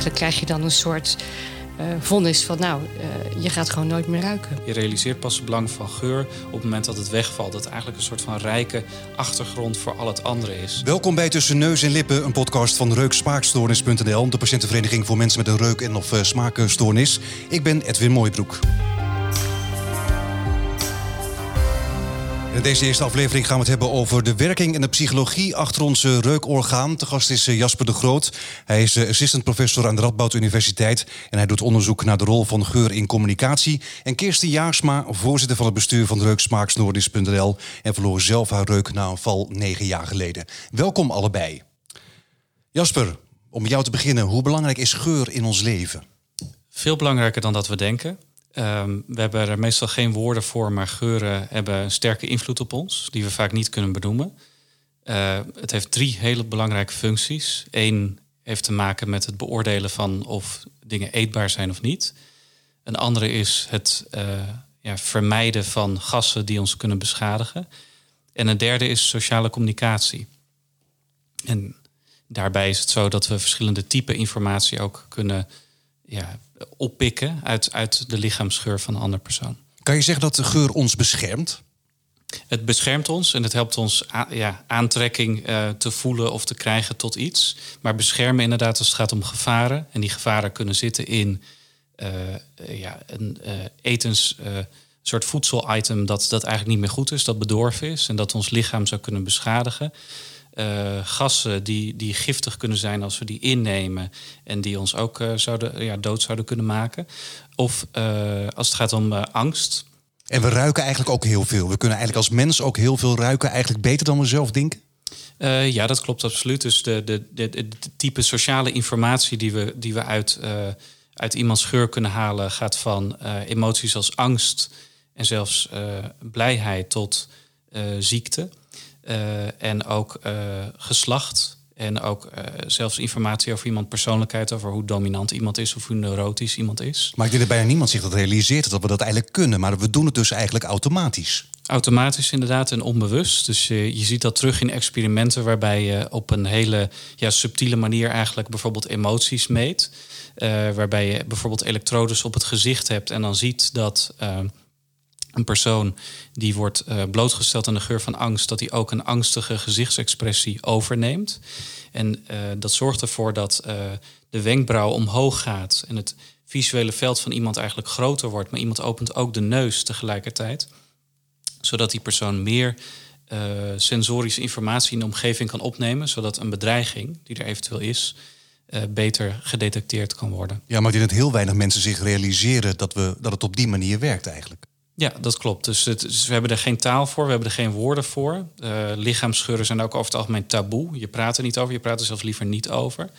eigenlijk krijg je dan een soort uh, vonnis van nou, uh, je gaat gewoon nooit meer ruiken. Je realiseert pas het belang van geur op het moment dat het wegvalt. Dat het eigenlijk een soort van rijke achtergrond voor al het andere is. Welkom bij Tussen Neus en Lippen, een podcast van reuksmaakstoornis.nl, de patiëntenvereniging voor mensen met een reuk- en of uh, smaakstoornis. Ik ben Edwin Mooibroek. In deze eerste aflevering gaan we het hebben over de werking en de psychologie achter ons reukorgaan. Te gast is eh, Jasper de Groot. Hij is eh, assistant professor aan de Radboud Universiteit en hij doet onderzoek naar de rol van geur in communicatie. En Kirsten Jaarsma, voorzitter van het bestuur van reuksmaaksnoordis.nl en verloor zelf haar reuk na een val negen jaar geleden. Welkom allebei. Jasper, om jou te beginnen, hoe belangrijk is geur in ons leven? Veel belangrijker dan dat we denken. Um, we hebben er meestal geen woorden voor, maar geuren hebben een sterke invloed op ons, die we vaak niet kunnen benoemen. Uh, het heeft drie hele belangrijke functies. Eén heeft te maken met het beoordelen van of dingen eetbaar zijn of niet. Een andere is het uh, ja, vermijden van gassen die ons kunnen beschadigen. En een derde is sociale communicatie. En daarbij is het zo dat we verschillende typen informatie ook kunnen ja, oppikken uit, uit de lichaamsgeur van een andere persoon. Kan je zeggen dat de geur ons beschermt? Het beschermt ons en het helpt ons ja, aantrekking uh, te voelen of te krijgen tot iets. Maar beschermen inderdaad als het gaat om gevaren. En die gevaren kunnen zitten in uh, ja, een uh, etens soort voedselitem dat, dat eigenlijk niet meer goed is, dat bedorven is en dat ons lichaam zou kunnen beschadigen uh, gassen die, die giftig kunnen zijn als we die innemen en die ons ook uh, zouden, ja, dood zouden kunnen maken. Of uh, als het gaat om angst. En we ruiken eigenlijk ook heel veel. We kunnen eigenlijk als mens ook heel veel ruiken, eigenlijk beter dan we zelf denken. ja, dat klopt absoluut. Dus de, de, de, de, type sociale informatie die we, die we uit, uit iemands geur kunnen halen, gaat van emoties als angst en zelfs blijheid tot ziekte. Uh, en ook uh, geslacht. En ook uh, zelfs informatie over iemand persoonlijkheid, over hoe dominant iemand is of hoe neurotisch iemand is. Maar ik denk dat bijna niemand zich dat realiseert dat we dat eigenlijk kunnen. Maar we doen het dus eigenlijk automatisch. Automatisch inderdaad en onbewust. Dus je, je ziet dat terug in experimenten waarbij je op een hele ja, subtiele manier eigenlijk bijvoorbeeld emoties meet. waarbij je bijvoorbeeld elektrodes op het gezicht hebt en dan ziet dat een persoon die wordt uh, blootgesteld aan de geur van angst, dat hij ook een angstige gezichtsexpressie overneemt. En uh, dat zorgt ervoor dat uh, de wenkbrauw omhoog gaat en het visuele veld van iemand eigenlijk groter wordt, maar iemand opent ook de neus tegelijkertijd, zodat die persoon meer sensorische informatie in de omgeving kan opnemen, zodat een bedreiging die er eventueel is, beter gedetecteerd kan worden. Ja, maar ik denk dat heel weinig mensen zich realiseren dat, we, dat het op die manier werkt eigenlijk. Ja, dat klopt. Dus, het, dus we hebben er geen taal voor, we hebben er geen woorden voor. Uh, zijn ook over het algemeen taboe. Je praat er niet over, je praat er zelfs liever niet over.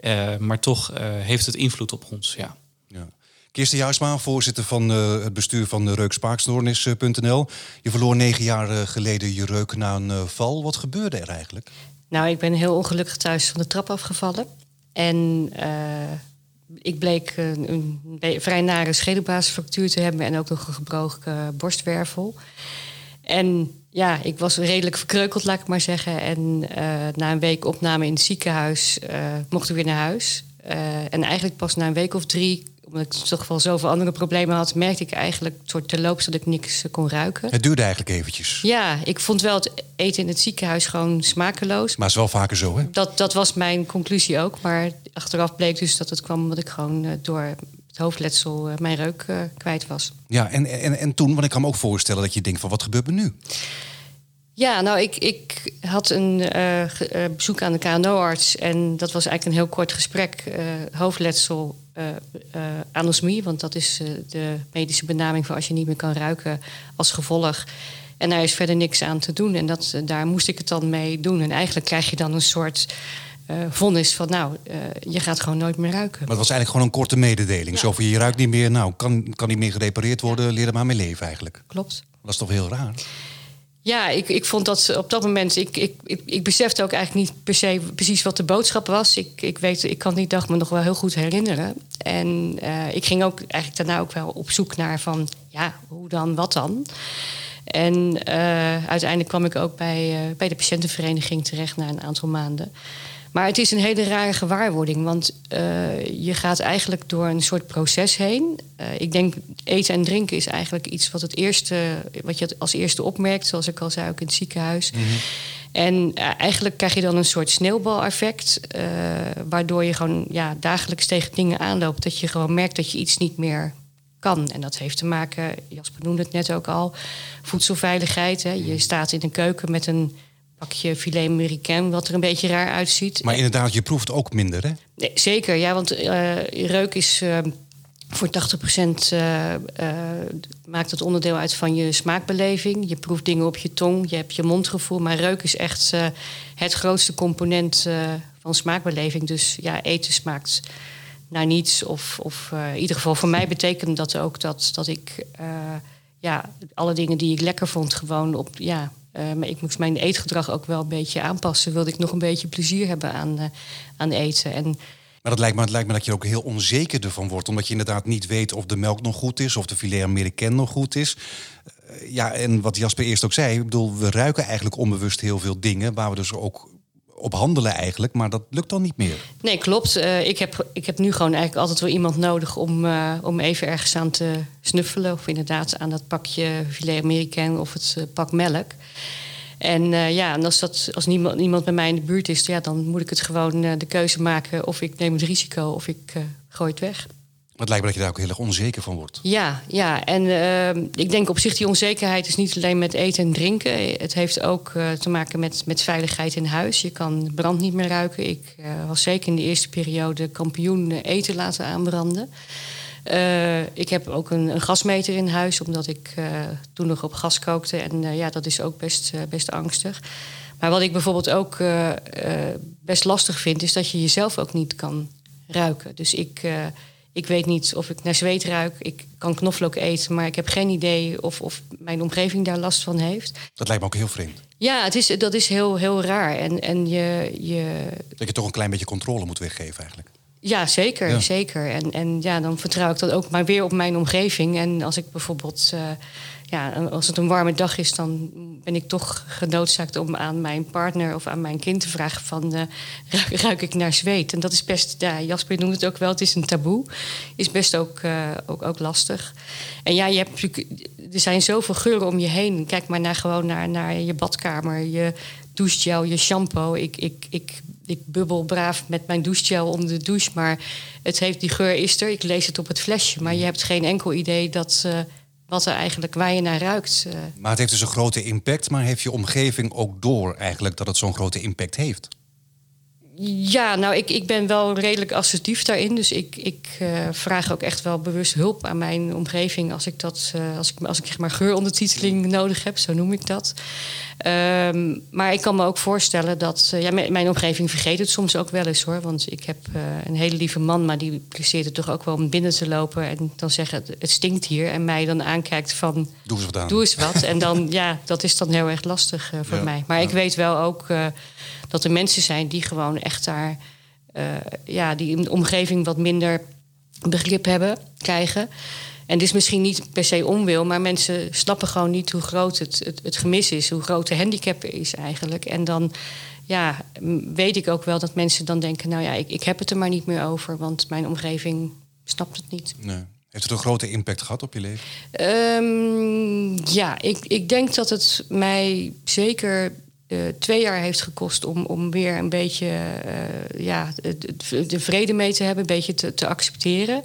Uh, maar toch uh, heeft het invloed op ons, ja. ja. Kirsten Juisma, voorzitter van het bestuur van reukspaaksnoornis.nl. Je verloor negen jaar geleden je reuk na een val. Wat gebeurde er eigenlijk? Nou, ik ben heel ongelukkig thuis van de trap afgevallen. En ik bleek een, een vrij nare schedelbasisfractuur te hebben en ook nog een gebroken borstwervel. En ja, ik was redelijk verkreukeld, laat ik maar zeggen. En uh, na een week opname in het ziekenhuis mocht ik weer naar huis. En eigenlijk pas na een week of drie omdat ik toch wel zoveel andere problemen had, merkte ik eigenlijk soort terloops dat ik niks kon ruiken. Het duurde eigenlijk eventjes. Ja, ik vond wel het eten in het ziekenhuis gewoon smakeloos. Maar het is wel vaker zo, hè? Dat, dat was mijn conclusie ook. Maar achteraf bleek dus dat het kwam omdat ik gewoon uh, door het hoofdletsel uh, mijn reuk uh, kwijt was. Ja, en, en, en toen, want ik kan me ook voorstellen dat je denkt van wat gebeurt er nu? Ja, nou, ik, ik had een uh, bezoek aan de KNO-arts en dat was eigenlijk een heel kort gesprek. Uh, hoofdletsel, anosmie, want dat is de medische benaming voor als je niet meer kan ruiken als gevolg. En daar is verder niks aan te doen en dat, daar moest ik het dan mee doen. En eigenlijk krijg je dan een soort uh, vonnis van, nou, uh, je gaat gewoon nooit meer ruiken. Maar het was eigenlijk gewoon een korte mededeling. Ja. Zo van, je ruikt niet meer, nou, kan, kan niet meer gerepareerd worden, leer er maar mee leven eigenlijk. Klopt. Dat is toch heel raar? Ja, ik, ik vond dat op dat moment. Ik, ik, ik, besefte ook eigenlijk niet per se precies wat de boodschap was. Ik, ik, weet, ik kan die dag me nog wel heel goed herinneren. En uh, ik ging ook eigenlijk daarna ook wel op zoek naar van ja, hoe dan, wat dan. En uh, uiteindelijk kwam ik ook bij, uh, bij de patiëntenvereniging terecht na een aantal maanden. Maar het is een hele rare gewaarwording, want uh, je gaat eigenlijk door een soort proces heen. Uh, ik denk eten en drinken is eigenlijk iets wat, het eerste, wat je als eerste opmerkt, zoals ik al zei, ook in het ziekenhuis. Mm -hmm. En uh, eigenlijk krijg je dan een soort sneeuwbaleffect, waardoor je gewoon ja, dagelijks tegen dingen aanloopt. Dat je gewoon merkt dat je iets niet meer kan. En dat heeft te maken, Jasper noemde het net ook al, voedselveiligheid. Hè. Je staat in een keuken met een pakje filet américain, wat er een beetje raar uitziet. Maar inderdaad, je proeft ook minder, hè? Nee, zeker, ja, want uh, reuk is uh, voor 80% uh, maakt het onderdeel uit van je smaakbeleving. Je proeft dingen op je tong, je hebt je mondgevoel, maar reuk is echt het grootste component van smaakbeleving. Dus ja, eten smaakt naar niets. Of, of in ieder geval voor mij betekent dat ook dat, dat ik ja, alle dingen die ik lekker vond, gewoon op ja, uh, maar ik moest mijn eetgedrag ook wel een beetje aanpassen. Wilde ik nog een beetje plezier hebben aan, uh, aan eten. En, maar dat lijkt, me, het lijkt me dat je ook heel onzeker ervan wordt. Omdat je inderdaad niet weet of de melk nog goed is. Of de filet américain nog goed is. Uh, ja, en wat Jasper eerst ook zei. Ik bedoel, we ruiken eigenlijk onbewust heel veel dingen. Waar we dus ook op handelen eigenlijk, maar dat lukt dan niet meer. Nee, klopt. Ik, heb, ik heb nu gewoon eigenlijk altijd wel iemand nodig om, om even ergens aan te snuffelen. Of inderdaad aan dat pakje filet américain of het pak melk. En ja, en als, dat, als niemand, niemand bij mij in de buurt is, ja, dan moet ik het gewoon de keuze maken of ik neem het risico of ik gooi het weg. Maar het lijkt me dat je daar ook heel erg onzeker van wordt. Ja, ja. en uh, ik denk op zich die onzekerheid is niet alleen met eten en drinken. Het heeft ook uh, te maken met, met veiligheid in huis. Je kan brand niet meer ruiken. Ik uh, was zeker in de eerste periode kampioen eten laten aanbranden. Ik heb ook een, een, gasmeter in huis, omdat ik toen nog op gas kookte. En ja, dat is ook best, best angstig. Maar wat ik bijvoorbeeld ook best lastig vind, is dat je jezelf ook niet kan ruiken. Dus ik ik weet niet of ik naar zweet ruik. Ik kan knoflook eten, maar ik heb geen idee of, of mijn omgeving daar last van heeft. Dat lijkt me ook heel vreemd. Ja, het is, dat is heel, heel raar. En, en je, je... Dat je toch een klein beetje controle moet weggeven eigenlijk. Ja, zeker. Ja. zeker. En, en ja, dan vertrouw ik dat ook maar weer op mijn omgeving. En als ik bijvoorbeeld... Uh, ja, als het een warme dag is, dan ben ik toch genoodzaakt om aan mijn partner of aan mijn kind te vragen van uh, ruik, ruik, ik naar zweet? En dat is best, ja, Jasper noemt het ook wel, het is een taboe. Is best ook, uh, ook, ook lastig. En ja, je hebt natuurlijk, er zijn zoveel geuren om je heen. Kijk maar naar, gewoon naar, naar je badkamer, je douchegel, je shampoo. Ik, ik, ik, ik bubbel braaf met mijn douchegel om de douche, maar het heeft, die geur is er. Ik lees het op het flesje, maar je hebt geen enkel idee dat... Uh, wat er eigenlijk waar je naar ruikt. Uh. Maar het heeft dus een grote impact, maar heeft je omgeving ook door eigenlijk dat het zo'n grote impact heeft? Ja, nou, ik, ik ben wel redelijk assertief daarin. Dus ik, ik uh, vraag ook echt wel bewust hulp aan mijn omgeving als ik dat, uh, als ik, als ik zeg maar geurondertiteling nodig heb, zo noem ik dat. Um, maar ik kan me ook voorstellen dat. Uh, ja, mijn omgeving vergeet het soms ook wel eens hoor. Want ik heb een hele lieve man, maar die presteert het toch ook wel om binnen te lopen en dan zeggen het stinkt hier. En mij dan aankijkt van. Doe eens wat aan. Doe eens wat. en dan, ja, dat is dan heel erg lastig voor ja, mij. Maar ja. ik weet wel ook dat er mensen zijn die gewoon echt daar, ja, die in de omgeving wat minder begrip hebben, krijgen. En dit is misschien niet per se onwil, maar mensen snappen gewoon niet hoe groot het, het, het gemis is, hoe groot de handicap is eigenlijk. En dan ja, weet ik ook wel dat mensen dan denken: nou ja, ik, ik heb het er maar niet meer over, want mijn omgeving snapt het niet. Nee. Heeft het een grote impact gehad op je leven? Um, ja, ik, ik denk dat het mij zeker uh, twee jaar heeft gekost om, om weer een beetje uh, ja, de, de, vrede mee te hebben, een beetje te, te accepteren.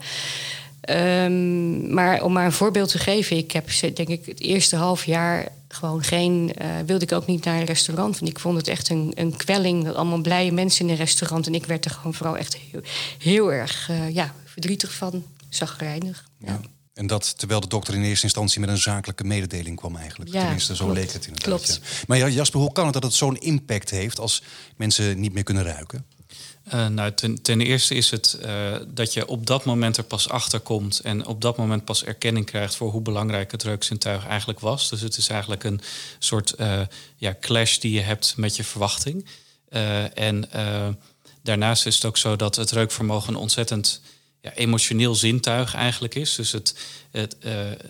Um, maar om maar een voorbeeld te geven, ik heb denk ik het eerste half jaar gewoon geen, uh, wilde ik ook niet naar een restaurant. Want ik vond het echt een, een kwelling, allemaal blije mensen in een restaurant. En ik werd er gewoon vooral echt heel, heel erg ja, verdrietig van, zagrijnig. Ja. ja. En dat terwijl de dokter in eerste instantie met een zakelijke mededeling kwam eigenlijk. Ja, Tenminste, zo klopt. leek het inderdaad. Klopt. Ja. Maar ja, Jasper, hoe kan het dat het zo'n impact heeft als mensen niet meer kunnen ruiken? Uh, nou, ten, ten, eerste is het uh, dat je op dat moment er pas achter komt en op dat moment pas erkenning krijgt voor hoe belangrijk het reukzintuig eigenlijk was. Dus het is eigenlijk een soort uh, ja, clash die je hebt met je verwachting. en daarnaast is het ook zo dat het reukvermogen ontzettend ja, emotioneel zintuig eigenlijk is. Dus het, het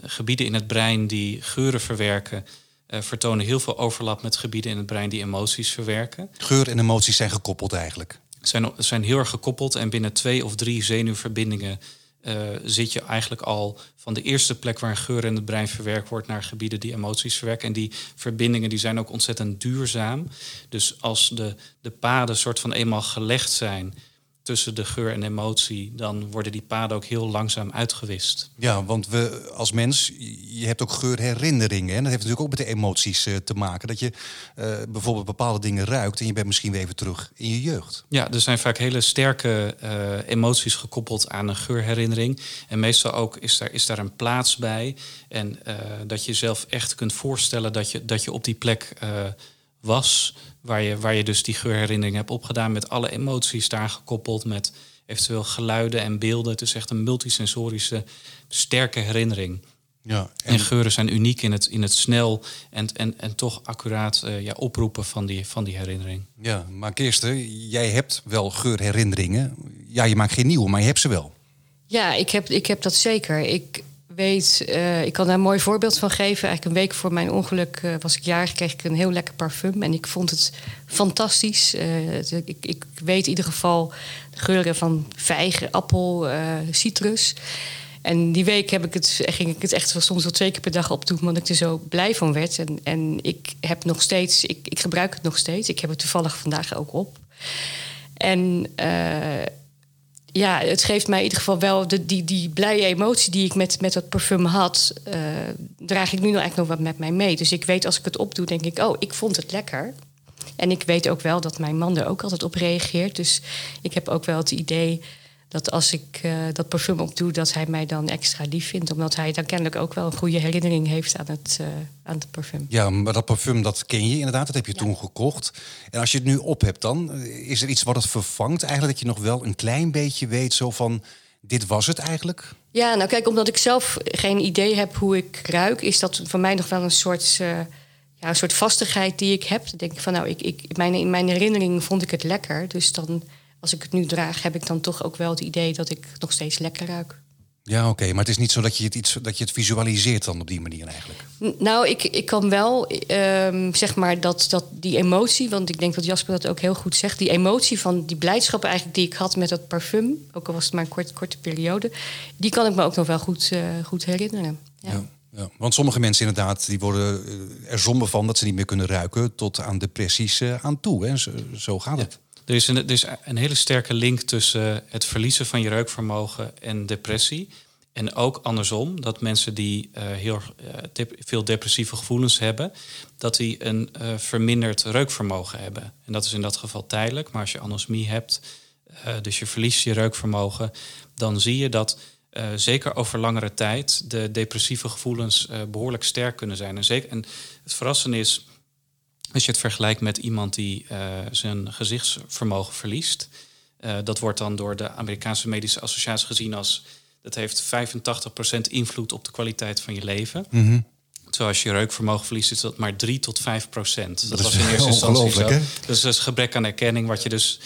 gebieden in het brein die geuren verwerken, vertonen heel veel overlap met gebieden in het brein die emoties verwerken. Geur en emoties zijn gekoppeld eigenlijk. Zijn, zijn heel erg gekoppeld. En binnen twee of drie zenuwverbindingen uh, zit je eigenlijk al van de eerste plek waar een geur in het brein verwerkt wordt naar gebieden die emoties verwerken. En die verbindingen die zijn ook ontzettend duurzaam. Dus als de, de paden soort van eenmaal gelegd zijn tussen de geur en emotie, dan worden die paden ook heel langzaam uitgewist. Ja, want we als mens, je hebt ook geurherinneringen. En dat heeft natuurlijk ook met de emoties uh, te maken. Dat je uh, bijvoorbeeld bepaalde dingen ruikt en je bent misschien weer even terug in je jeugd. Ja, er zijn vaak hele sterke uh, emoties gekoppeld aan een geurherinnering. En meestal ook is daar, is daar een plaats bij. En dat je jezelf echt kunt voorstellen dat je, dat je op die plek was. Waar je, waar je dus die geurherinnering hebt opgedaan met alle emoties daar gekoppeld. Met eventueel geluiden en beelden. Het is echt een multisensorische, sterke herinnering. Ja, en... geuren zijn uniek in het, in het snel en, en, en toch accuraat uh, ja, oproepen van die, van die herinnering. Ja, maar Kirsten, jij hebt wel geurherinneringen. Ja, je maakt geen nieuwe, maar je hebt ze wel. Ja, ik heb, ik heb dat zeker. Ik, weet, uh, ik kan daar een mooi voorbeeld van geven. Eigenlijk een week voor mijn ongeluk uh, was ik jarig, kreeg ik een heel lekker parfum. En ik vond het fantastisch. Uh, ik, ik, weet in ieder geval de geuren van vijgen, appel, citrus. En die week heb ik het, ging ik het echt soms wel twee keer per dag opdoen, omdat ik er zo blij van werd. En, en ik heb nog steeds, ik, ik gebruik het nog steeds. Ik heb het toevallig vandaag ook op. En ja, het geeft mij in ieder geval wel de, die, die blije emotie die ik met, met dat parfum had, uh, draag ik nu eigenlijk nog wat met mij mee. Dus ik weet als ik het opdoe, denk ik, oh, ik vond het lekker. En ik weet ook wel dat mijn man er ook altijd op reageert. Dus ik heb ook wel het idee dat als ik uh, dat parfum opdoe, dat hij mij dan extra lief vindt. Omdat hij dan kennelijk ook wel een goede herinnering heeft aan het, uh, aan het parfum. Ja, maar dat parfum, dat ken je inderdaad. Dat heb je toen gekocht. En als je het nu op hebt dan, is er iets wat het vervangt? Eigenlijk dat je nog wel een klein beetje weet zo van... Dit was het eigenlijk? Ja, nou kijk, omdat ik zelf geen idee heb hoe ik ruik... is dat voor mij nog wel een soort... Uh, ja, een soort vastigheid die ik heb. Dan denk ik van, nou, ik, ik, mijn, in mijn herinnering vond ik het lekker. Dus dan als ik het nu draag, heb ik dan toch ook wel het idee dat ik nog steeds lekker ruik. Ja, oké, maar het is niet zo dat je het, iets, dat je het visualiseert dan op die manier eigenlijk. Nou, ik, ik kan wel um, zeg maar dat, dat die emotie, want ik denk dat Jasper dat ook heel goed zegt, die emotie van die blijdschap eigenlijk die ik had met dat parfum, ook al was het maar een korte, korte periode, die kan ik me ook nog wel goed, uh, goed herinneren. Ja. ja. Ja, want sommige mensen inderdaad, die worden eh, er somber van dat ze niet meer kunnen ruiken tot aan depressies uh, aan toe. Hè? Zo, zo gaat het. Er is, een, een hele sterke link tussen het verliezen van je reukvermogen en depressie. En ook andersom, dat mensen die uh, heel uh, veel depressieve gevoelens hebben, dat die een uh, verminderd reukvermogen hebben. En dat is in dat geval tijdelijk. Maar als je anosmie hebt, dus je verliest je reukvermogen, dan zie je dat zeker over langere tijd de depressieve gevoelens behoorlijk sterk kunnen zijn. En, zeker, en het verrassende is, als je het vergelijkt met iemand die uh, zijn gezichtsvermogen verliest, uh, dat wordt dan door de Amerikaanse Medische Associatie gezien als dat heeft 85% invloed op de kwaliteit van je leven. Mm -hmm. Terwijl als je reukvermogen verliest, is dat maar 3 tot 5 procent. Dat, was in eerste instantie zo. Hè? Dus dat is gebrek aan erkenning, wat je dus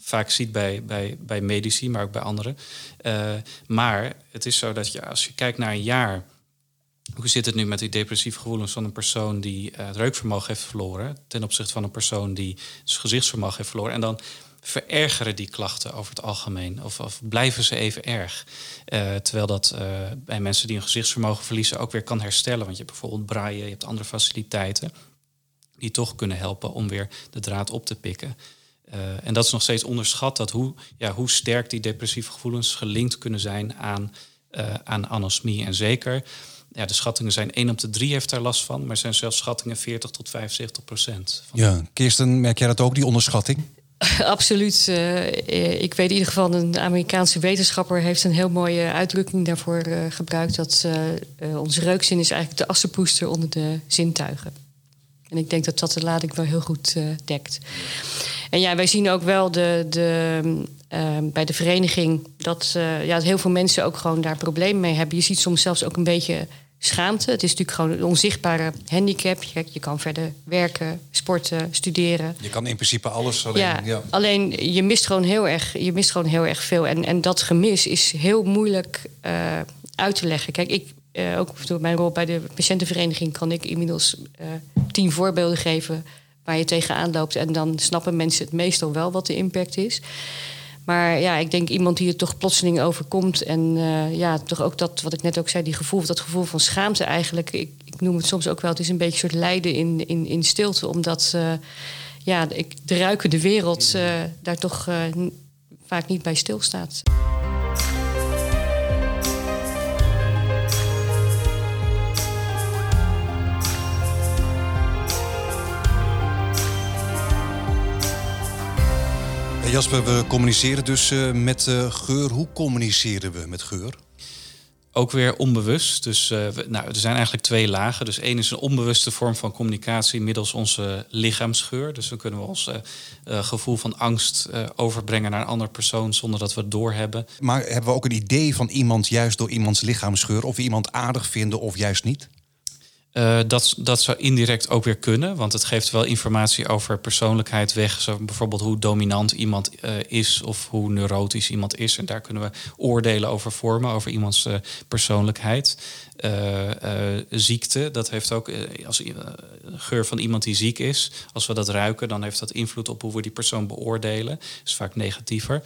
vaak ziet bij, bij, bij medici, maar ook bij anderen. Uh, maar het is zo dat je, als je kijkt naar een jaar hoe zit het nu met die depressieve gevoelens van een persoon die uh, het reukvermogen heeft verloren ten opzichte van een persoon die zijn gezichtsvermogen heeft verloren? En dan verergeren die klachten over het algemeen of, of blijven ze even erg? Uh, terwijl dat uh, bij mensen die een gezichtsvermogen verliezen ook weer kan herstellen. Want je hebt bijvoorbeeld braaien, je hebt andere faciliteiten die toch kunnen helpen om weer de draad op te pikken. En dat is nog steeds onderschat, dat hoe, ja, hoe sterk die depressieve gevoelens gelinkt kunnen zijn aan, aan anosmie. En zeker ja, de schattingen zijn 1 op de 3 heeft daar last van, maar er zijn zelfs schattingen 40 tot 75 procent. Ja, Kirsten, merk jij dat ook, die onderschatting? Absoluut. Uh, ik weet in ieder geval, een Amerikaanse wetenschapper heeft een heel mooie uitdrukking daarvoor uh, gebruikt. Dat uh, onze reukzin is eigenlijk de assenpoester onder de zintuigen. En ik denk dat dat de lading wel heel goed dekt. En ja, wij zien ook wel de, de, bij de vereniging dat ja, heel veel mensen ook gewoon daar problemen mee hebben. Je ziet soms zelfs ook een beetje schaamte. Het is natuurlijk gewoon een onzichtbare handicap. Je, je kan verder werken, sporten, studeren. Je kan in principe alles. Alleen, ja, ja. alleen je mist gewoon heel erg, je mist gewoon heel erg veel. En, en dat gemis is heel moeilijk uh, uit te leggen. Kijk, ik, uh, ook door mijn rol bij de patiëntenvereniging kan ik inmiddels uh, tien voorbeelden geven waar je tegenaan loopt. En dan snappen mensen het meestal wel wat de impact is. Maar ja, ik denk iemand die het toch plotseling overkomt. En uh, ja, toch ook dat, wat ik net ook zei, die gevoel, dat gevoel van schaamte eigenlijk. Ik, ik noem het soms ook wel, het is een beetje een soort lijden in, in, in stilte. Omdat uh, ja, ik, de ruikende wereld uh, daar toch vaak niet bij stilstaat. Jasper, we communiceren dus uh, met uh, geur. Hoe communiceren we met geur? Ook weer onbewust. Dus uh, we, nou, er zijn eigenlijk twee lagen. Dus één is een onbewuste vorm van communicatie middels onze lichaamsgeur. Dus dan kunnen we ons gevoel van angst overbrengen naar een andere persoon zonder dat we het doorhebben. Maar hebben we ook een idee van iemand juist door iemands lichaamsgeur? Of we iemand aardig vinden of juist niet? Uh, dat, dat zou indirect ook weer kunnen, want het geeft wel informatie over persoonlijkheid weg. Zo bijvoorbeeld hoe dominant iemand uh, is of hoe neurotisch iemand is. En daar kunnen we oordelen over vormen, over iemands uh, persoonlijkheid. ziekte, dat heeft ook, als geur van iemand die ziek is, als we dat ruiken, dan heeft dat invloed op hoe we die persoon beoordelen. Dat is vaak negatiever.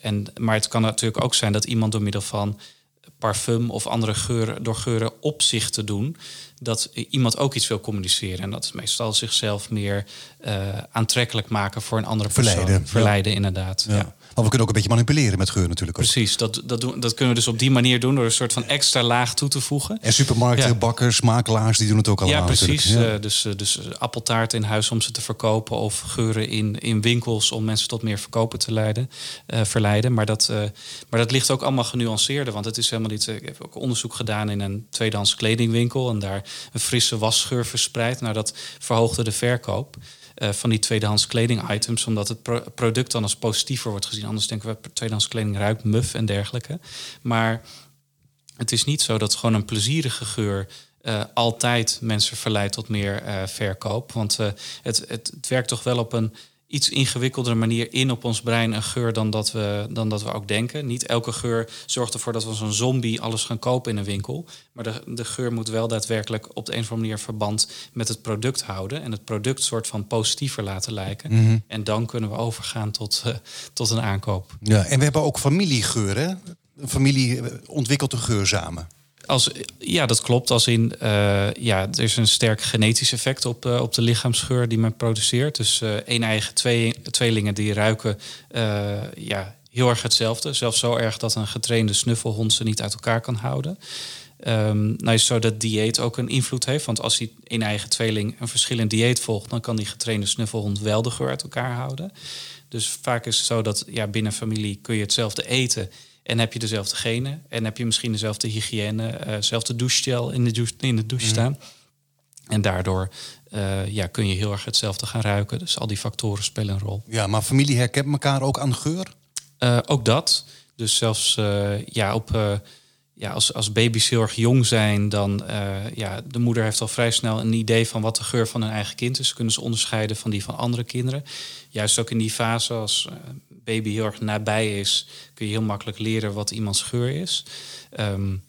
en, maar het kan natuurlijk ook zijn dat iemand door middel van parfum of andere geuren, door geuren op zich te doen, dat iemand ook iets wil communiceren. En dat is meestal zichzelf meer uh, aantrekkelijk maken voor een andere persoon. Verleiden. Verleiden, inderdaad. Ja. ja. Maar we kunnen ook een beetje manipuleren met geur natuurlijk. Ook. Precies, dat, dat, doen, dat kunnen we dus op die manier doen door een soort van extra laag toe te voegen. En supermarkten, ja. bakkers, makelaars, die doen het ook allemaal. Ja, precies. Ja. Uh, dus, uh, dus appeltaart in huis om ze te verkopen of geuren in, in winkels om mensen tot meer verkopen te leiden, uh, verleiden. Maar dat, maar dat ligt ook allemaal genuanceerder, want het is helemaal niet. Ik heb ook onderzoek gedaan in een tweedehands kledingwinkel en daar een frisse wasgeur verspreid. Nou, dat verhoogde de verkoop. Uh, van die tweedehands kleding-items, omdat het pro product dan als positiever wordt gezien. Anders denken we, tweedehands kleding ruikt muf en dergelijke. Maar het is niet zo dat gewoon een plezierige geur uh, altijd mensen verleidt tot meer uh, verkoop. Want het, het werkt toch wel op een iets ingewikkeldere manier in op ons brein een geur dan dat, we, dan dat we ook denken. Niet elke geur zorgt ervoor dat we als een zombie alles gaan kopen in een winkel. Maar de, de geur moet wel daadwerkelijk op de een of andere manier verband met het product houden. En het product soort van positiever laten lijken. Mm -hmm. En dan kunnen we overgaan tot, uh, tot een aankoop. Ja, en we hebben ook familiegeuren. Een familie ontwikkelt een geur samen. Als, ja, dat klopt. Als in, uh, ja, er is een sterk genetisch effect op, uh, op de lichaamsgeur die men produceert. Dus uh, één eigen twee, tweelingen die ruiken ja, heel erg hetzelfde. Zelfs zo erg dat een getrainde snuffelhond ze niet uit elkaar kan houden. Um, nou is zo dat dieet ook een invloed heeft. Want als die een eigen tweeling een verschillend dieet volgt, dan kan die getrainde snuffelhond wel de geur uit elkaar houden. Dus vaak is het zo dat ja, binnen familie kun je hetzelfde eten. En heb je dezelfde genen. En heb je misschien dezelfde hygiëne, uh, dezelfde douchegel in de douche, in de douche staan. En daardoor uh, ja, kun je heel erg hetzelfde gaan ruiken. Dus al die factoren spelen een rol. Ja, maar familie herkent elkaar ook aan geur? Uh, ook dat. Dus zelfs ja, op ja, als, als baby's heel erg jong zijn, dan uh, ja, de moeder heeft al vrij snel een idee van wat de geur van hun eigen kind is. Kunnen ze onderscheiden van die van andere kinderen. Juist ook in die fase, als uh, baby heel erg nabij is, kun je heel makkelijk leren wat iemands geur is. Um,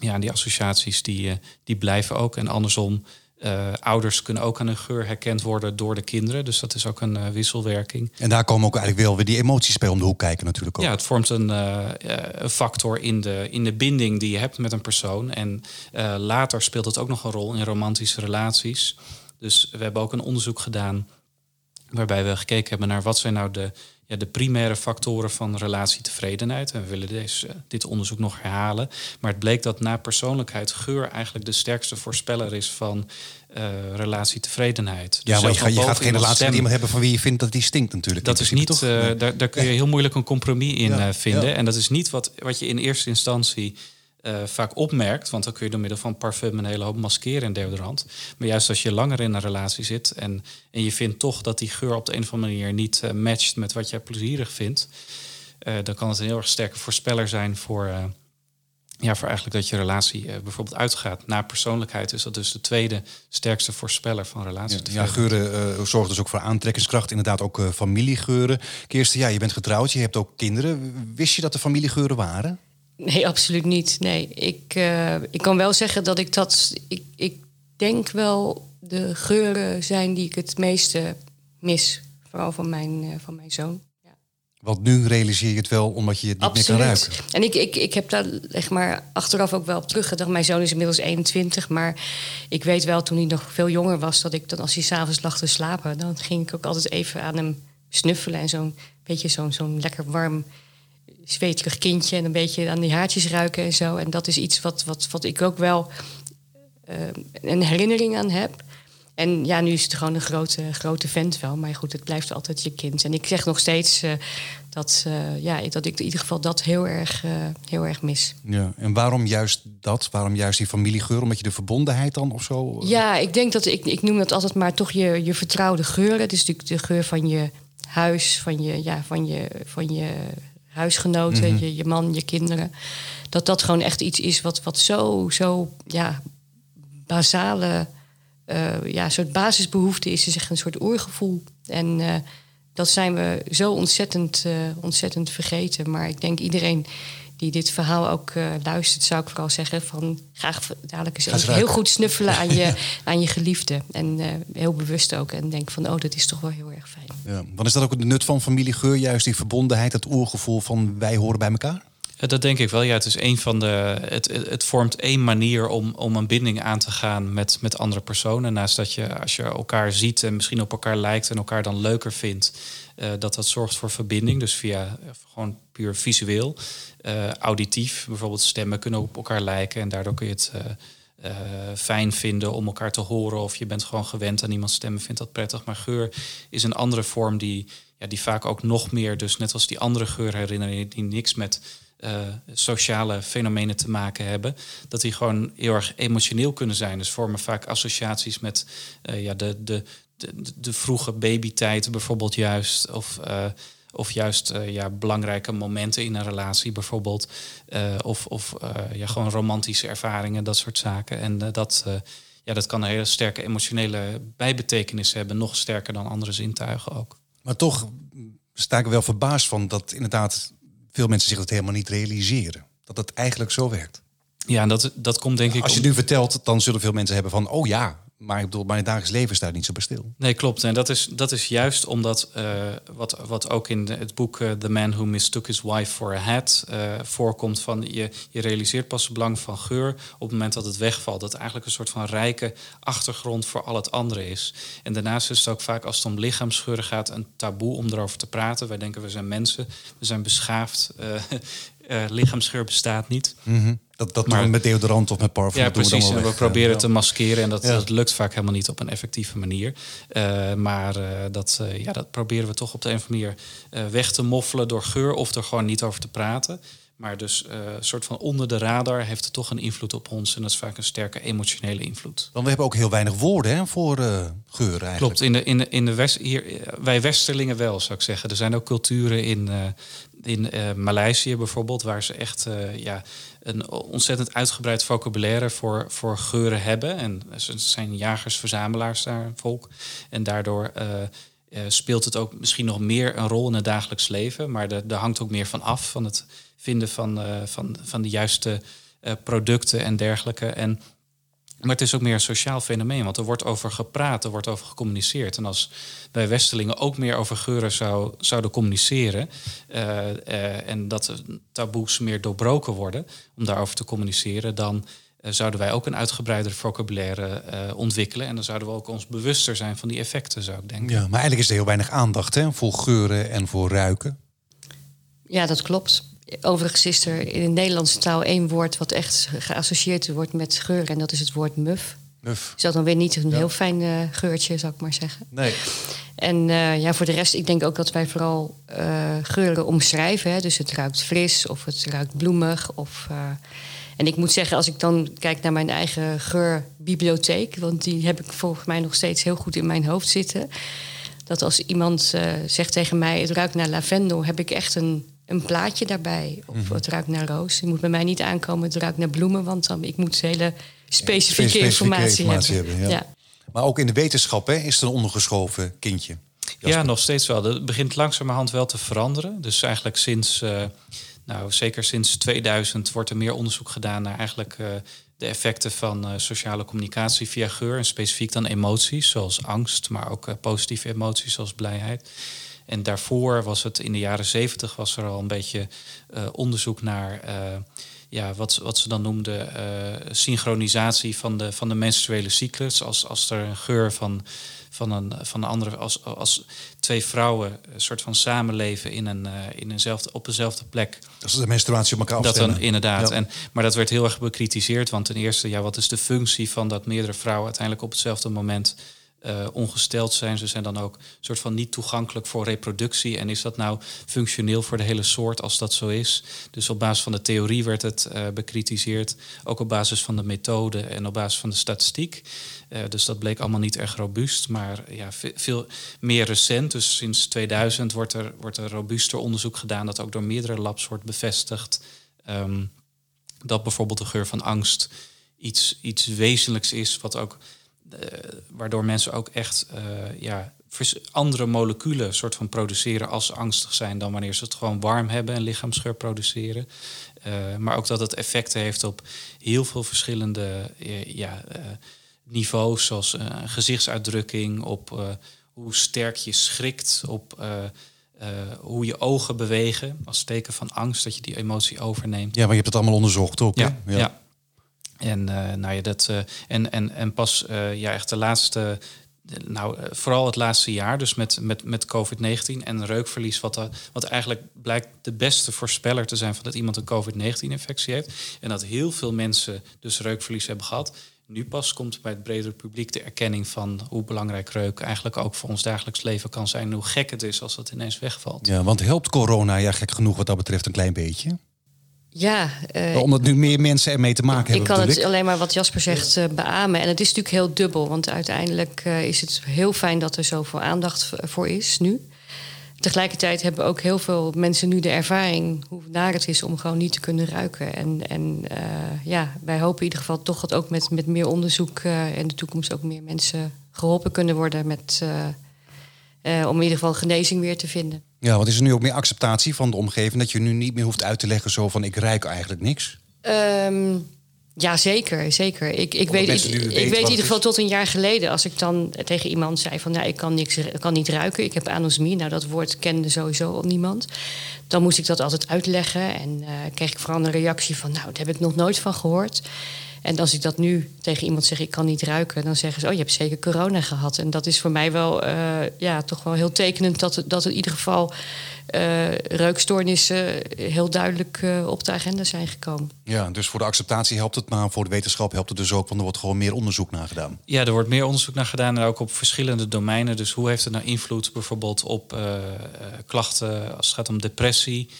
ja, die associaties die, uh, die blijven ook. En andersom, uh, ouders kunnen ook aan hun geur herkend worden door de kinderen. Dus dat is ook een uh, wisselwerking. En daar komen ook eigenlijk wel weer die emoties bij om de hoek kijken natuurlijk ook. Ja, het vormt een, uh, een factor in de, in de binding die je hebt met een persoon. En later speelt het ook nog een rol in romantische relaties. Dus we hebben ook een onderzoek gedaan waarbij we gekeken hebben naar wat zijn nou de ja, de primaire factoren van relatietevredenheid. En we willen deze, dit onderzoek nog herhalen. Maar het bleek dat na persoonlijkheid geur eigenlijk de sterkste voorspeller is van uh, relatietevredenheid. Dus ja, maar je, gaat, je gaat geen relatie met iemand hebben van wie je vindt dat die stinkt natuurlijk. Dat is niet, uh, nee. daar, daar kun je heel moeilijk een compromis in ja, uh, vinden. Ja. En dat is niet wat, wat je in eerste instantie uh, vaak opmerkt. Want dan kun je door middel van parfum een hele hoop maskeren en deodorant. Maar juist als je langer in een relatie zit en, en je vindt toch dat die geur op de een of andere manier niet uh, matcht met wat jij plezierig vindt, uh, dan kan het een heel erg sterke voorspeller zijn voor, ja, voor eigenlijk dat je relatie bijvoorbeeld uitgaat. Na persoonlijkheid is dat dus de tweede sterkste voorspeller van relatie. Ja, ja geuren zorgen dus ook voor aantrekkingskracht. Inderdaad ook familiegeuren. Kirsten, ja, je bent getrouwd, je hebt ook kinderen. Wist je dat er familiegeuren waren? Nee, absoluut niet. Nee, ik, uh, ik kan wel zeggen dat ik dat. Ik, ik denk wel de geuren zijn die ik het meeste mis. Vooral van mijn, uh, van mijn zoon. Want nu realiseer je het wel omdat je het niet meer kan ruiken. En ik, ik, ik heb daar zeg maar, achteraf ook wel op teruggedacht. Mijn zoon is inmiddels 21, maar ik weet wel toen hij nog veel jonger was... dat ik dan als hij s'avonds lag te slapen... dan ging ik ook altijd even aan hem snuffelen... en zo'n beetje zo'n zo'n lekker warm, zweterig kindje... en een beetje aan die haartjes ruiken en zo. En dat is iets wat, wat, wat ik ook wel uh, een herinnering aan heb... En ja, nu is het gewoon een grote, grote vent wel. Maar goed, het blijft altijd je kind. En ik zeg nog steeds uh, dat, uh, ja, dat ik in ieder geval dat heel erg, uh, heel erg mis. Ja, en waarom juist dat? Waarom juist die familiegeur? Omdat je de verbondenheid dan of zo? Ja, ik denk dat ik, ik noem dat altijd maar toch je, je vertrouwde geuren. Het is natuurlijk de geur van je huis, van je, ja, van je, van je huisgenoten, mm -hmm. je, je man, je kinderen. Dat dat gewoon echt iets is wat, wat zo, zo ja, basale uh, ja, soort basisbehoefte is. is echt een soort oorgevoel. En uh, dat zijn we zo ontzettend, uh, ontzettend vergeten. Maar ik denk iedereen die dit verhaal ook luistert, zou ik vooral zeggen: van graag dadelijk eens even heel goed snuffelen aan je, aan je geliefde. En heel bewust ook. En denk van: oh, dat is toch wel heel erg fijn. Ja. Dan is dat ook de nut van familiegeur, juist die verbondenheid, dat oorgevoel van wij horen bij elkaar? Dat denk ik wel. Ja, het is een van de. Het, het vormt één manier om, om een binding aan te gaan met, met andere personen. Naast dat je als je elkaar ziet en misschien op elkaar lijkt en elkaar dan leuker vindt, uh, dat dat zorgt voor verbinding. Dus via gewoon puur visueel. Uh, auditief, bijvoorbeeld stemmen kunnen op elkaar lijken en daardoor kun je het. Uh, uh, fijn vinden om elkaar te horen. Of je bent gewoon gewend aan iemands stemmen, vindt dat prettig. Maar geur is een andere vorm die, ja, die vaak ook nog meer, dus net als die andere geurherinneringen, die niks met sociale fenomenen te maken hebben, dat die gewoon heel erg emotioneel kunnen zijn. Dus vormen vaak associaties met ja, de, de, de, vroege babytijd bijvoorbeeld juist. Of, of juist ja, belangrijke momenten in een relatie bijvoorbeeld. of of ja, gewoon romantische ervaringen, dat soort zaken. En dat, ja, dat kan een hele sterke emotionele bijbetekenis hebben. Nog sterker dan andere zintuigen ook. Maar toch sta ik wel verbaasd van dat inderdaad veel mensen zich dat helemaal niet realiseren. Dat het eigenlijk zo werkt. Ja, dat, dat komt denk ik. Als je nu vertelt, dan zullen veel mensen hebben van: oh ja, maar ik bedoel, mijn dagelijks leven staat niet zo bij stil. Nee, klopt. En dat is, dat is juist omdat uh, wat, wat ook in het boek uh, The Man Who Mistook His Wife for a Hat uh, voorkomt van je, je realiseert pas het belang van geur op het moment dat het wegvalt. Dat eigenlijk een soort van rijke achtergrond voor al het andere is. En daarnaast is het ook vaak als het om lichaamsgeuren gaat een taboe om erover te praten. Wij denken we zijn mensen, we zijn beschaafd. Lichaamsgeur bestaat niet. Mm -hmm. Dat, dat maar, met deodorant of met parfum. Ja, precies. We en we proberen ja. te maskeren en dat, ja. dat, lukt vaak helemaal niet op een effectieve manier. Uh, maar uh, dat, uh, ja, dat proberen we toch op de een of andere manier weg te moffelen door geur of er gewoon niet over te praten. Maar dus een soort van onder de radar heeft het toch een invloed op ons. En dat is vaak een sterke emotionele invloed. Want we hebben ook heel weinig woorden hè, voor geur eigenlijk. Klopt, in de, in de, in de West, hier, wij Westerlingen wel zou ik zeggen. Er zijn ook culturen in, in Maleisië bijvoorbeeld, waar ze echt ja, een ontzettend uitgebreid vocabulaire voor, voor geuren hebben. En ze zijn jagers-verzamelaars daar, volk. En daardoor uh, uh, speelt het ook misschien nog meer een rol in het dagelijks leven. Maar er hangt ook meer van af, van het vinden van, uh, van, van de juiste producten en dergelijke. En maar het is ook meer een sociaal fenomeen, want er wordt over gepraat, er wordt over gecommuniceerd. En als wij Westelingen ook meer over geuren zou, zouden communiceren uh, uh, en dat taboes meer doorbroken worden om daarover te communiceren, dan uh, zouden wij ook een uitgebreider vocabulaire ontwikkelen. En dan zouden we ook ons bewuster zijn van die effecten, zou ik denken. Ja, maar eigenlijk is er heel weinig aandacht hè, voor geuren en voor ruiken. Ja, dat klopt. Overigens is er in de Nederlandse taal één woord wat echt geassocieerd wordt met geur. En dat is het woord muf. Muf. Is dat dan weer niet een ja. heel fijn uh, geurtje, zou ik maar zeggen. Nee. En uh, ja, voor de rest, ik denk ook dat wij vooral uh, geuren omschrijven. Hè. Dus het ruikt fris of het ruikt bloemig. Of, en ik moet zeggen, als ik dan kijk naar mijn eigen geurbibliotheek... want die heb ik volgens mij nog steeds heel goed in mijn hoofd zitten... dat als iemand zegt tegen mij, het ruikt naar lavendel... heb ik echt een een plaatje daarbij. Of mm-hmm. het ruikt naar roos. Je moet bij mij niet aankomen, het ruikt naar bloemen. Want dan, ik moet hele specifieke, ja, specifieke informatie, informatie, hebben. hebben ja. Ja. Maar ook in de wetenschap hè, is het een ondergeschoven kindje. Jasper. Ja, nog steeds wel. Dat begint langzamerhand wel te veranderen. Dus eigenlijk sinds uh, Nou, zeker sinds 2000 wordt er meer onderzoek gedaan naar eigenlijk de effecten van sociale communicatie via geur. En specifiek dan emoties zoals angst, maar ook positieve emoties zoals blijheid. En daarvoor was het in de jaren zeventig was er al een beetje onderzoek naar ja, wat, wat ze dan noemden uh, synchronisatie van de, van de menstruele cyclus. Als, als er een geur van, van, een, van een andere, als, als twee vrouwen een soort van samenleven in een, in eenzelfde, op dezelfde plek. Dat is de menstruatie op elkaar afstemmen. Dat dan, inderdaad. En, maar dat werd heel erg bekritiseerd. Want ten eerste, ja, wat is de functie van dat meerdere vrouwen uiteindelijk op hetzelfde moment uh, ongesteld zijn. Ze zijn dan ook soort van niet toegankelijk voor reproductie. En is dat nou functioneel voor de hele soort als dat zo is? Dus op basis van de theorie werd het uh, bekritiseerd. Ook op basis van de methode en op basis van de statistiek. Uh, dus dat bleek allemaal niet erg robuust. Maar ja, veel meer recent, dus sinds 2000, wordt er, wordt er robuuster onderzoek gedaan. Dat ook door meerdere labs wordt bevestigd. Um, dat bijvoorbeeld de geur van angst iets, iets wezenlijks is, wat ook eh, waardoor mensen ook echt uh, ja, andere moleculen soort van produceren als ze angstig zijn dan wanneer ze het gewoon warm hebben en lichaamsgeur produceren. Uh, maar ook dat het effecten heeft op heel veel verschillende ja, niveaus, zoals gezichtsuitdrukking, op hoe sterk je schrikt, op hoe je ogen bewegen als teken van angst, dat je die emotie overneemt. Ja, maar je hebt het allemaal onderzocht ook. Ja, ja. En, uh, nou ja, dat, uh, en, en, en pas uh, ja, echt de laatste, nou vooral het laatste jaar, dus met, met, met COVID-19 en reukverlies, wat, wat eigenlijk blijkt de beste voorspeller te zijn van dat iemand een COVID-19-infectie heeft. En dat heel veel mensen dus reukverlies hebben gehad. Nu pas komt bij het bredere publiek de erkenning van hoe belangrijk reuk eigenlijk ook voor ons dagelijks leven kan zijn. Hoe gek het is als dat ineens wegvalt. Ja, want helpt corona ja gek genoeg wat dat betreft een klein beetje? Ja, uh, omdat nu meer mensen ermee te maken hebben. Ik kan het alleen maar wat Jasper zegt uh, beamen. En het is natuurlijk heel dubbel. Want uiteindelijk uh, is het heel fijn dat er zoveel aandacht voor is nu. Tegelijkertijd hebben ook heel veel mensen nu de ervaring hoe naar het is om gewoon niet te kunnen ruiken. En, en ja, wij hopen in ieder geval toch dat ook met, met meer onderzoek in de toekomst ook meer mensen geholpen kunnen worden met, om in ieder geval genezing weer te vinden. Ja, want is er nu ook meer acceptatie van de omgeving dat je nu niet meer hoeft uit te leggen zo van ik ruik eigenlijk niks? Um, ja, zeker, zeker. Ik, ik weet, ik, ik weet in ieder geval tot een jaar geleden, als ik dan tegen iemand zei van nou, ik kan, niks, ik kan niet ruiken, ik heb anosmie, nou dat woord kende sowieso al niemand. Dan moest ik dat altijd uitleggen en uh, kreeg ik vooral een reactie van nou, daar heb ik nog nooit van gehoord. En als ik dat nu tegen iemand zeg, ik kan niet ruiken, dan zeggen ze, oh, je hebt zeker corona gehad. En dat is voor mij wel, uh, ja, toch wel heel tekenend dat, dat in ieder geval uh, reukstoornissen heel duidelijk uh, op de agenda zijn gekomen. Ja, dus voor de acceptatie helpt het, maar voor de wetenschap helpt het dus ook, want er wordt gewoon meer onderzoek naar gedaan. Ja, er wordt meer onderzoek naar gedaan en ook op verschillende domeinen. Dus hoe heeft het nou invloed bijvoorbeeld op klachten als het gaat om depressie?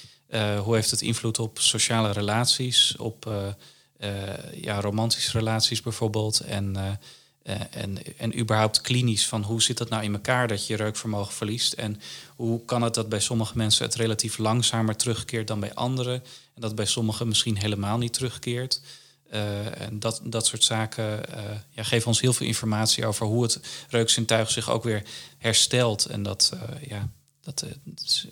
hoe heeft het invloed op sociale relaties, op uh, ja, romantische relaties bijvoorbeeld. En, uh, en, en überhaupt klinisch van hoe zit dat nou in elkaar dat je reukvermogen verliest. En hoe kan het dat bij sommige mensen het relatief langzamer terugkeert dan bij anderen. En dat bij sommigen misschien helemaal niet terugkeert. en dat, dat soort zaken ja, geven ons heel veel informatie over hoe het reukzintuig zich ook weer herstelt. En dat, ja, dat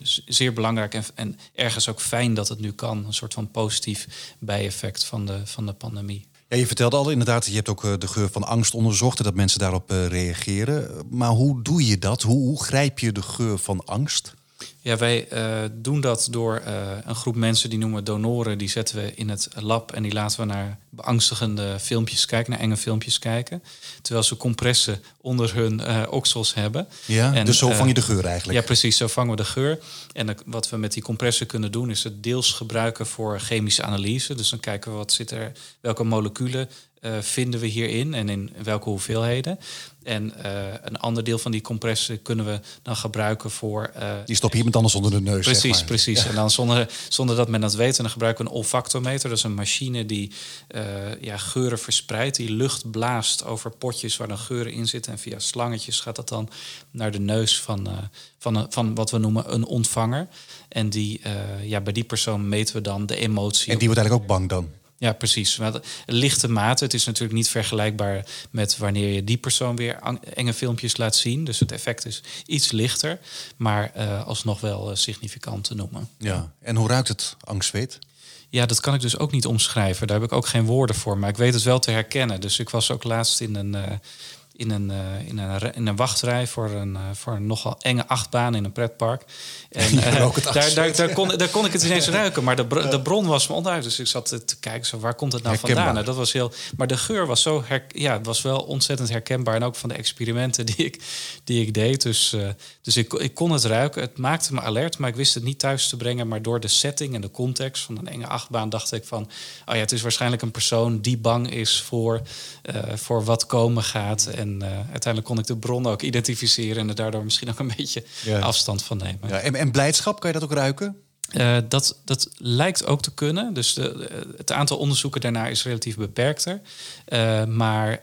is zeer belangrijk en, en, ergens ook fijn dat het nu kan. Een soort van positief bijeffect van de, van de pandemie. Ja, je vertelde al inderdaad, je hebt ook eh, de geur van angst onderzocht en dat mensen daarop eh, reageren. Maar hoe doe je dat? Hoe, hoe grijp je de geur van angst? Ja, wij uh, doen dat door uh, een groep mensen die noemen donoren. Die zetten we in het lab en die laten we naar beangstigende filmpjes kijken, naar enge filmpjes kijken. Terwijl ze compressen onder hun uh, oksels hebben. Ja, en, dus zo vang je de geur eigenlijk. Ja, precies, zo vangen we de geur. En wat we met die compressen kunnen doen, is het deels gebruiken voor chemische analyse. Dus dan kijken we wat zit er, welke moleculen vinden we hierin en in welke hoeveelheden. En uh, een ander deel van die compressen kunnen we dan gebruiken voor. Uh, die stop je iemand anders onder de neus. Precies, zeg maar. precies. Ja. En dan zonder, zonder dat men dat weet, en dan gebruiken we een olfactometer. Dat is een machine die ja, geuren verspreidt, die lucht blaast over potjes waar dan geuren in zitten. En via slangetjes gaat dat dan naar de neus van, van, van wat we noemen een ontvanger. En die, ja, bij die persoon meten we dan de emotie. En die wordt eigenlijk ook bang dan? Ja, precies. Maar lichte mate. Het is natuurlijk niet vergelijkbaar met wanneer je die persoon weer enge filmpjes laat zien. Dus het effect is iets lichter, maar uh, alsnog wel uh, significant te noemen. Ja, en hoe ruikt het angstzweet? Ja, dat kan ik dus ook niet omschrijven. Daar heb ik ook geen woorden voor. Maar ik weet het wel te herkennen. Dus ik was ook laatst in een, uh, in een, uh, in een, in een wachtrij voor een, uh, voor een nogal enge achtbaan in een pretpark. En uh, daar, daar, daar, kon, daar kon ik het ineens ruiken, maar de, de bron was me onduidelijk. Dus ik zat te kijken, zo, waar komt het nou vandaan? Dat was heel, maar de geur was, zo her, ja, was wel ontzettend herkenbaar. En ook van de experimenten die ik, die ik deed. Dus, dus ik, ik kon het ruiken. Het maakte me alert, maar ik wist het niet thuis te brengen. Maar door de setting en de context van een enge achtbaan dacht ik van... oh ja, het is waarschijnlijk een persoon die bang is voor, voor wat komen gaat... En uh, uiteindelijk kon ik de bron ook identificeren en er daardoor misschien ook een beetje ja. afstand van nemen. Ja, en, en, blijdschap, kan je dat ook ruiken? Uh, dat, dat lijkt ook te kunnen. Dus de, het aantal onderzoeken daarna is relatief beperkter. Uh, maar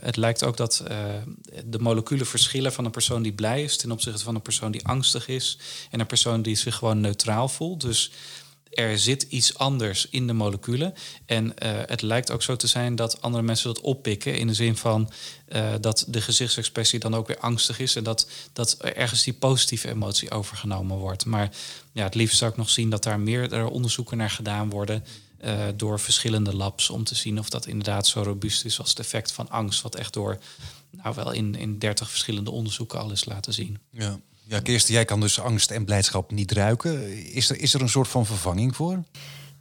het lijkt ook dat de moleculen verschillen van een persoon die blij is ten opzichte van een persoon die angstig is en een persoon die zich gewoon neutraal voelt. Dus er zit iets anders in de moleculen. En uh, het lijkt ook zo te zijn dat andere mensen dat oppikken. In de zin van uh, dat de gezichtsexpressie dan ook weer angstig is. En dat, dat ergens die positieve emotie overgenomen wordt. Maar ja, het liefst zou ik nog zien dat daar meerdere onderzoeken naar gedaan worden. Uh, door verschillende labs om te zien of dat inderdaad zo robuust is als het effect van angst. Wat echt door nou wel in, in 30 verschillende onderzoeken al is laten zien. Ja. Ja, Kirsten, jij kan dus angst en blijdschap niet ruiken. Is er, is er een soort van vervanging voor?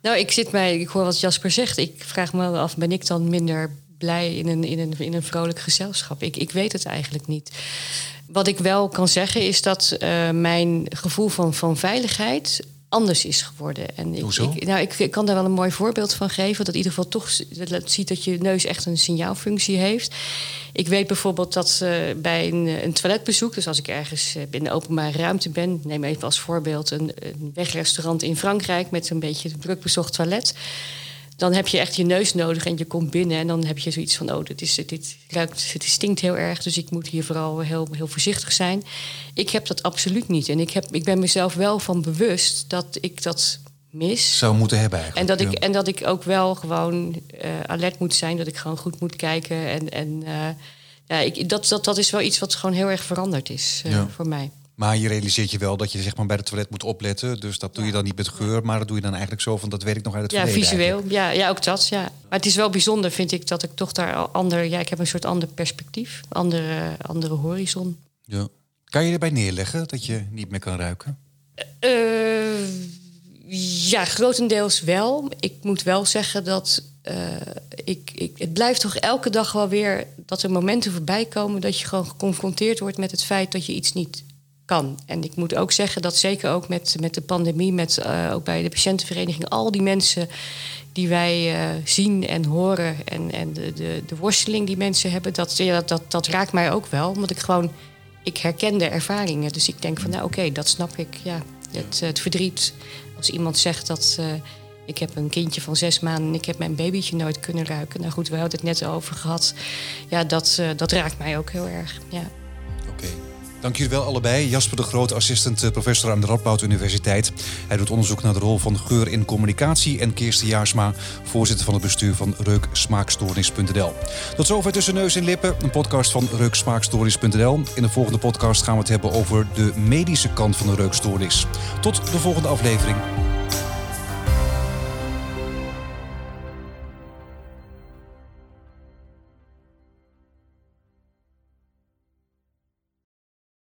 Nou, ik zit mij, ik hoor wat Jasper zegt. Ik vraag me af, ben ik dan minder blij in een, in een, in een vrolijk gezelschap? Ik, ik weet het eigenlijk niet. Wat ik wel kan zeggen is dat uh, mijn gevoel van, van veiligheid anders is geworden. En ik? Ik, nou, ik, kan daar wel een mooi voorbeeld van geven. Dat in ieder geval toch ziet dat je neus echt een signaalfunctie heeft. Ik weet bijvoorbeeld dat uh, bij een, een, toiletbezoek, dus als ik ergens uh, in de openbare ruimte ben, neem even als voorbeeld een, een wegrestaurant in Frankrijk met een beetje een druk bezocht toilet dan heb je echt je neus nodig en je komt binnen en dan heb je zoiets van: oh, dit, is, dit ruikt, het stinkt heel erg, dus ik moet hier vooral heel, heel voorzichtig zijn. Ik heb dat absoluut niet. En ik, heb, ik ben mezelf wel van bewust dat ik dat mis. Zou moeten hebben eigenlijk. En dat, ik, en dat ik ook wel gewoon uh, alert moet zijn, dat ik gewoon goed moet kijken. En, en uh, ja, ik, dat, dat, dat is wel iets wat gewoon heel erg veranderd is uh, ja. voor mij. Maar je realiseert je wel dat je zeg maar, bij het toilet moet opletten. Dus dat doe je dan niet met geur, maar dat doe je dan eigenlijk zo van dat weet ik nog uit het ja. Visueel, ja, ja, ook dat. Ja. Maar het is wel bijzonder, vind ik, dat ik toch daar ander. Ja, ik heb een soort ander perspectief, andere, andere horizon. Ja. Kan je erbij neerleggen dat je niet meer kan ruiken? Uh, ja, grotendeels wel. Ik moet wel zeggen dat. Uh, ik, ik, het blijft toch elke dag wel weer dat er momenten voorbij komen dat je gewoon geconfronteerd wordt met het feit dat je iets niet kan. En ik moet ook zeggen dat zeker ook met, met de pandemie, met, uh, ook bij de patiëntenvereniging, al die mensen die wij uh, zien en horen en, en de, de, de, worsteling die mensen hebben, dat, ja, dat, dat, dat, raakt mij ook wel. Omdat ik gewoon, ik herken de ervaringen. Dus ik denk van, nou oké, okay, dat snap ik. Ja, het, het verdriet. Als iemand zegt dat uh, ik heb een kindje van zes maanden en ik heb mijn babytje nooit kunnen ruiken. Nou goed, we hadden het net over gehad. Ja, dat, dat raakt mij ook heel erg. Ja. Oké. Okay. Dank jullie wel allebei. Jasper de Groot, assistent professor aan de Radboud Universiteit. Hij doet onderzoek naar de rol van geur in communicatie. En Kirsten Jaarsma, voorzitter van het bestuur van reuksmaakstoornis.nl. Tot zover Tussen Neus en Lippen, een podcast van reuksmaakstoornis.nl. In de volgende podcast gaan we het hebben over de medische kant van de reukstoornis. Tot de volgende aflevering.